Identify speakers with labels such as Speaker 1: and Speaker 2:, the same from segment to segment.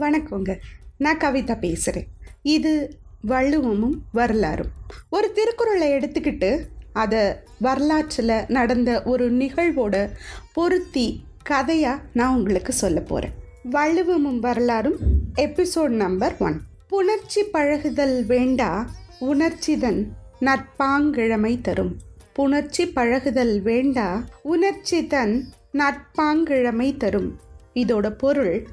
Speaker 1: வணக்கங்க. நான் கவிதா பேசுகிறேன் இது வள்ளுவமும் வரலாறும். ஒரு திருக்குறளை எடுத்துக்கிட்டு அதை வரலாற்றில் நடந்த ஒரு நிகழ்வோட பொருத்தி கதையாக நான் உங்களுக்கு சொல்ல போகிறேன் வள்ளுவமும் வரலாறும் எபிசோட் நம்பர் ஒன் புணர்ச்சி பழகுதல் வேண்டா உணர்ச்சிதன் நட்பாங்கிழமை தரும். புணர்ச்சி பழகுதல் வேண்டா உணர்ச்சி தன் நட்பாங்கிழமை தரும். இதோட பொருள்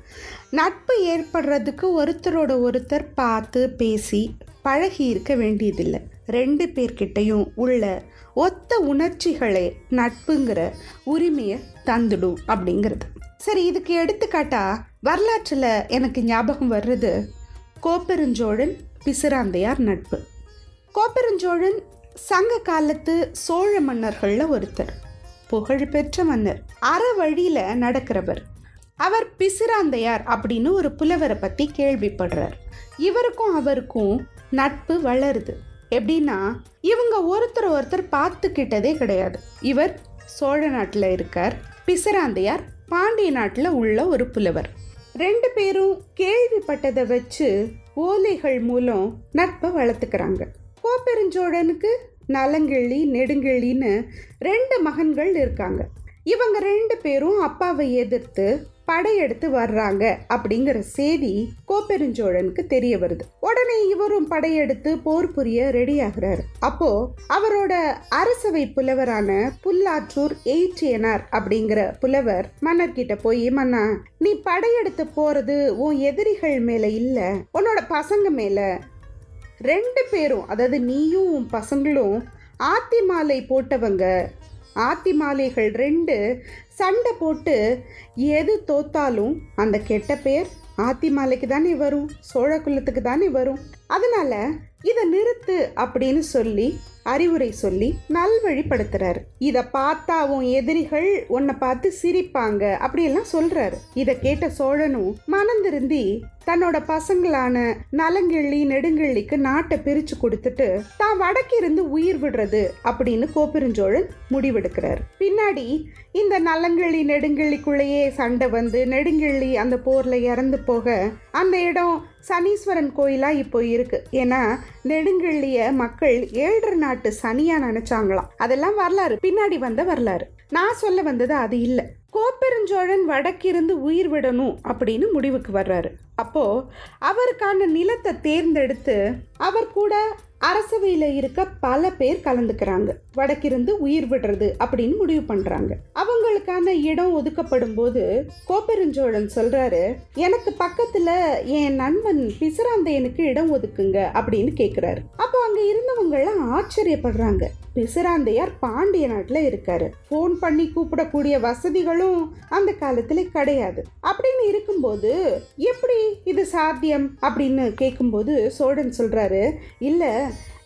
Speaker 1: நட்பு ஏற்படுறதுக்கு ஒருத்தரோட ஒருத்தர் பார்த்து பேசி பழகி இருக்க வேண்டியதில்லை. ரெண்டு பேர்கிட்டையும் உள்ள ஒத்த உணர்ச்சிகளே நட்புங்கிற உரிமையை தந்துடும் அப்படிங்கிறது. சரி இதுக்கு எடுத்துக்காட்டா வரலாற்றில் எனக்கு ஞாபகம் வர்றது கோப்பெருஞ்சோழன் பிசிராந்தையார் நட்பு. கோப்பெருஞ்சோழன் சங்க காலத்து சோழ மன்னர்களில் ஒருத்தர் புகழ்பெற்ற மன்னர் அற வழியில் நடக்கிறவர். அவர் பிசிராந்தையார் அப்படின்னு ஒரு புலவரை பற்றி கேள்விப்படுறார். இவருக்கும் அவருக்கும் நட்பு வளருது. எப்படின்னா இவங்க ஒருத்தர் ஒருத்தர் பார்த்துக்கிட்டதே கிடையாது. இவர் சோழ நாட்டில் இருக்கார் பிசிராந்தையார் பாண்டிய நாட்டில் உள்ள ஒரு புலவர். ரெண்டு பேரும் கேள்விப்பட்டதை வச்சு ஓலைகள் மூலம் நட்பை வளர்த்துக்கிறாங்க. கோப்பெருஞ்சோழனுக்கு நலங்கிள்ளி நெடுங்கிள்ளின்னு ரெண்டு மகன்கள் இருக்காங்க. இவங்க ரெண்டு பேரும் அப்பாவை எதிர்த்து படையெடுத்து வர்றாங்க அப்படிங்கிற செய்தி கோப்பெருஞ்சோழனுக்கு தெரிய வருது. உடனே இவரும் படையெடுத்து போர் புரிய ரெடி ஆகுறாரு. அப்போ அவரோட அரசவை புலவரான புல்லாற்றூர் எயிற்றியனார் அப்படிங்கிற புலவர் மன்னர்கிட்ட போய் மன்னா நீ படையெடுத்து போறது உன் எதிரிகள் மேல இல்ல உன்னோட பசங்க மேல. ரெண்டு பேரும் அதாவது நீயும் உன் பசங்களும் ஆத்தி மாலை போட்டவங்க ஆத்தி மாலைகள் ரெண்டு. சண்டை போட்டு எது தோத்தாலும் அந்த கெட்ட பேர் ஆத்தி மாலைக்கு தானே வரும் சோழ குலத்துக்கு தானே வரும். அதனால இதை நிறுத்து அப்படின்னு சொல்லி அறிவுரை சொல்லி நல்வழிப்படுத்துறாரு. இதை பார்த்தா உன் எதிரிகள் உன்னை பார்த்து சிரிப்பாங்க அப்படியெல்லாம் சொல்றாரு. இதை கேட்ட சோழனும் மனந்திருந்தி தன்னோட பசங்களான நலங்கிள்ளி நெடுங்கிள்ளிக்கு நாட்டை பிரிச்சு கொடுத்துட்டு தான் வடக்கிருந்து உயிர் விடுறது அப்படின்னு கோப்பெருஞ்சோழன் முடிவெடுக்கிறார். பின்னாடி இந்த நலங்கிள்ளி நெடுங்கிள்ளிக்குள்ளேயே சண்டை வந்து நெடுங்கிள்ளி அந்த போர்ல இறந்து போக அந்த இடம் சனீஸ்வரன் கோயிலா இப்போ இருக்கு. ஏன்னா நெடுங்கிள்ளிய மக்கள் ஏழரை நாட்டு சனியா நினைச்சாங்களாம். அதெல்லாம் வரலாறு. பின்னாடி வந்த வரலாறு. நான் சொல்ல வந்தது அது இல்லை. கோப்பெருஞ்சோழன் வடக்கிருந்து உயிர் விடணும் அப்படின்னு முடிவுக்கு வர்றாரு. அப்போ அவருக்கான நிலத்தை தேர்ந்தெடுத்து அவர் கூட அரசவையில் இருக்க பல பேர் கலந்துக்கிறாங்க. வடக்கிருந்து உயிர் விடுறது அப்படின்னு முடிவு பண்றாங்க. அவங்களுக்கான இடம் ஒதுக்கப்படும் போது கோப்பெருஞ்சோழன் சொல்றாரு எனக்கு பக்கத்துல என் நண்பன் பிசிராந்தையனுக்கு இடம் ஒதுக்குங்க அப்படின்னு கேக்குறாரு. அப்போ அங்க இருந்தவங்கெல்லாம் ஆச்சரியப்படுறாங்க. பிசிராந்தையார் பாண்டிய நாட்டில் இருக்காரு. ஃபோன் பண்ணி கூப்பிடக்கூடிய வசதிகளும் அந்த காலத்தில் கிடையாது. அப்படின்னு இருக்கும்போது எப்படி இது சாத்தியம் அப்படின்னு கேட்கும்போது சோழன் சொல்றாரு இல்லை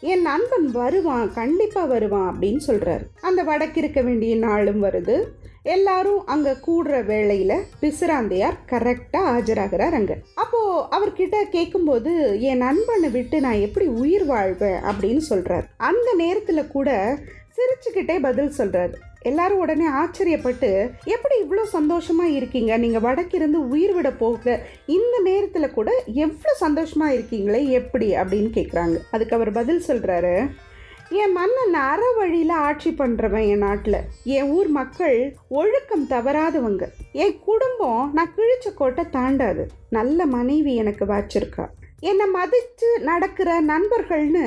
Speaker 1: என் நண்பன் வருவான் கண்டிப்பாக வருவான் அப்படின்னு சொல்கிறாரு அந்த வடக்கு இருக்க வேண்டிய நாளும் வருது. எல்லாரும் அங்கே கூடுற வேளையில் பிசுராந்தையார் கரெக்டாக ஆஜராகிறார் அங்கே. அப்போது அவர்கிட்ட கேட்கும்போது என் நண்பனை விட்டு நான் எப்படி உயிர் வாழ்வேன்? அப்படின்னு சொல்கிறார் அந்த நேரத்தில் கூட சிரிச்சுக்கிட்டே பதில் சொல்கிறாரு எல்லாரும் உடனே ஆச்சரியப்பட்டு எப்படி இவ்வளோ சந்தோஷமா இருக்கீங்க? நீங்க வடக்கிருந்து உயிர் விட போக இந்த நேரத்துல கூட எவ்வளோ சந்தோஷமா இருக்கீங்களே எப்படி? அப்படின்னு கேட்குறாங்க அதுக்கு அவர் பதில் சொல்றாரு என் மன்னன் அற வழியில் ஆட்சி பண்ணுறவன் என் நாட்டில். என் ஊர் மக்கள் ஒழுக்கம் தவறாதவங்க. என் குடும்பம் நான் கிழிச்ச கோட்டை தாண்டாது. நல்ல மனைவி எனக்கு வாச்சிருக்கா. என்னை மதித்து நடக்கிற நண்பர்கள்னு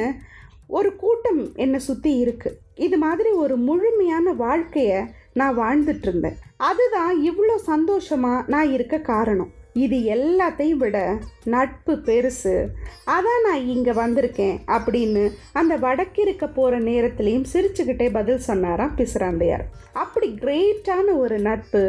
Speaker 1: ஒரு கூட்டம் என்னை சுற்றி இருக்குது இது மாதிரி ஒரு முழுமையான வாழ்க்கையை நான் வாழ்ந்துட்டு இருந்தேன் அதுதான் இவ்வளோ சந்தோஷமாக நான் இருக்க காரணம். இது எல்லாத்தையும் விட நட்பு பெருசு. அதான் நான் இங்கே வந்திருக்கேன் அப்படின்னு அந்த வடக்கிருக்க போகிற நேரத்துலையும் சிரிச்சுக்கிட்டே பதில் சொன்னாராம் பிசிராந்தையார் அப்படி கிரேட்டான ஒரு நட்பு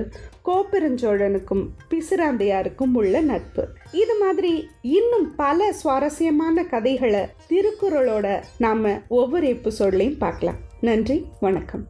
Speaker 1: கோப்பெருஞ்சோழனுக்கும் பிசுராந்தையாருக்கும் உள்ள நட்பு. இது மாதிரி இன்னும் பல சுவாரஸ்யமான கதைகளை திருக்குறளோட நாம் ஒவ்வொரு எபிசோட்லையும் பார்க்கலாம். நன்றி வணக்கம்.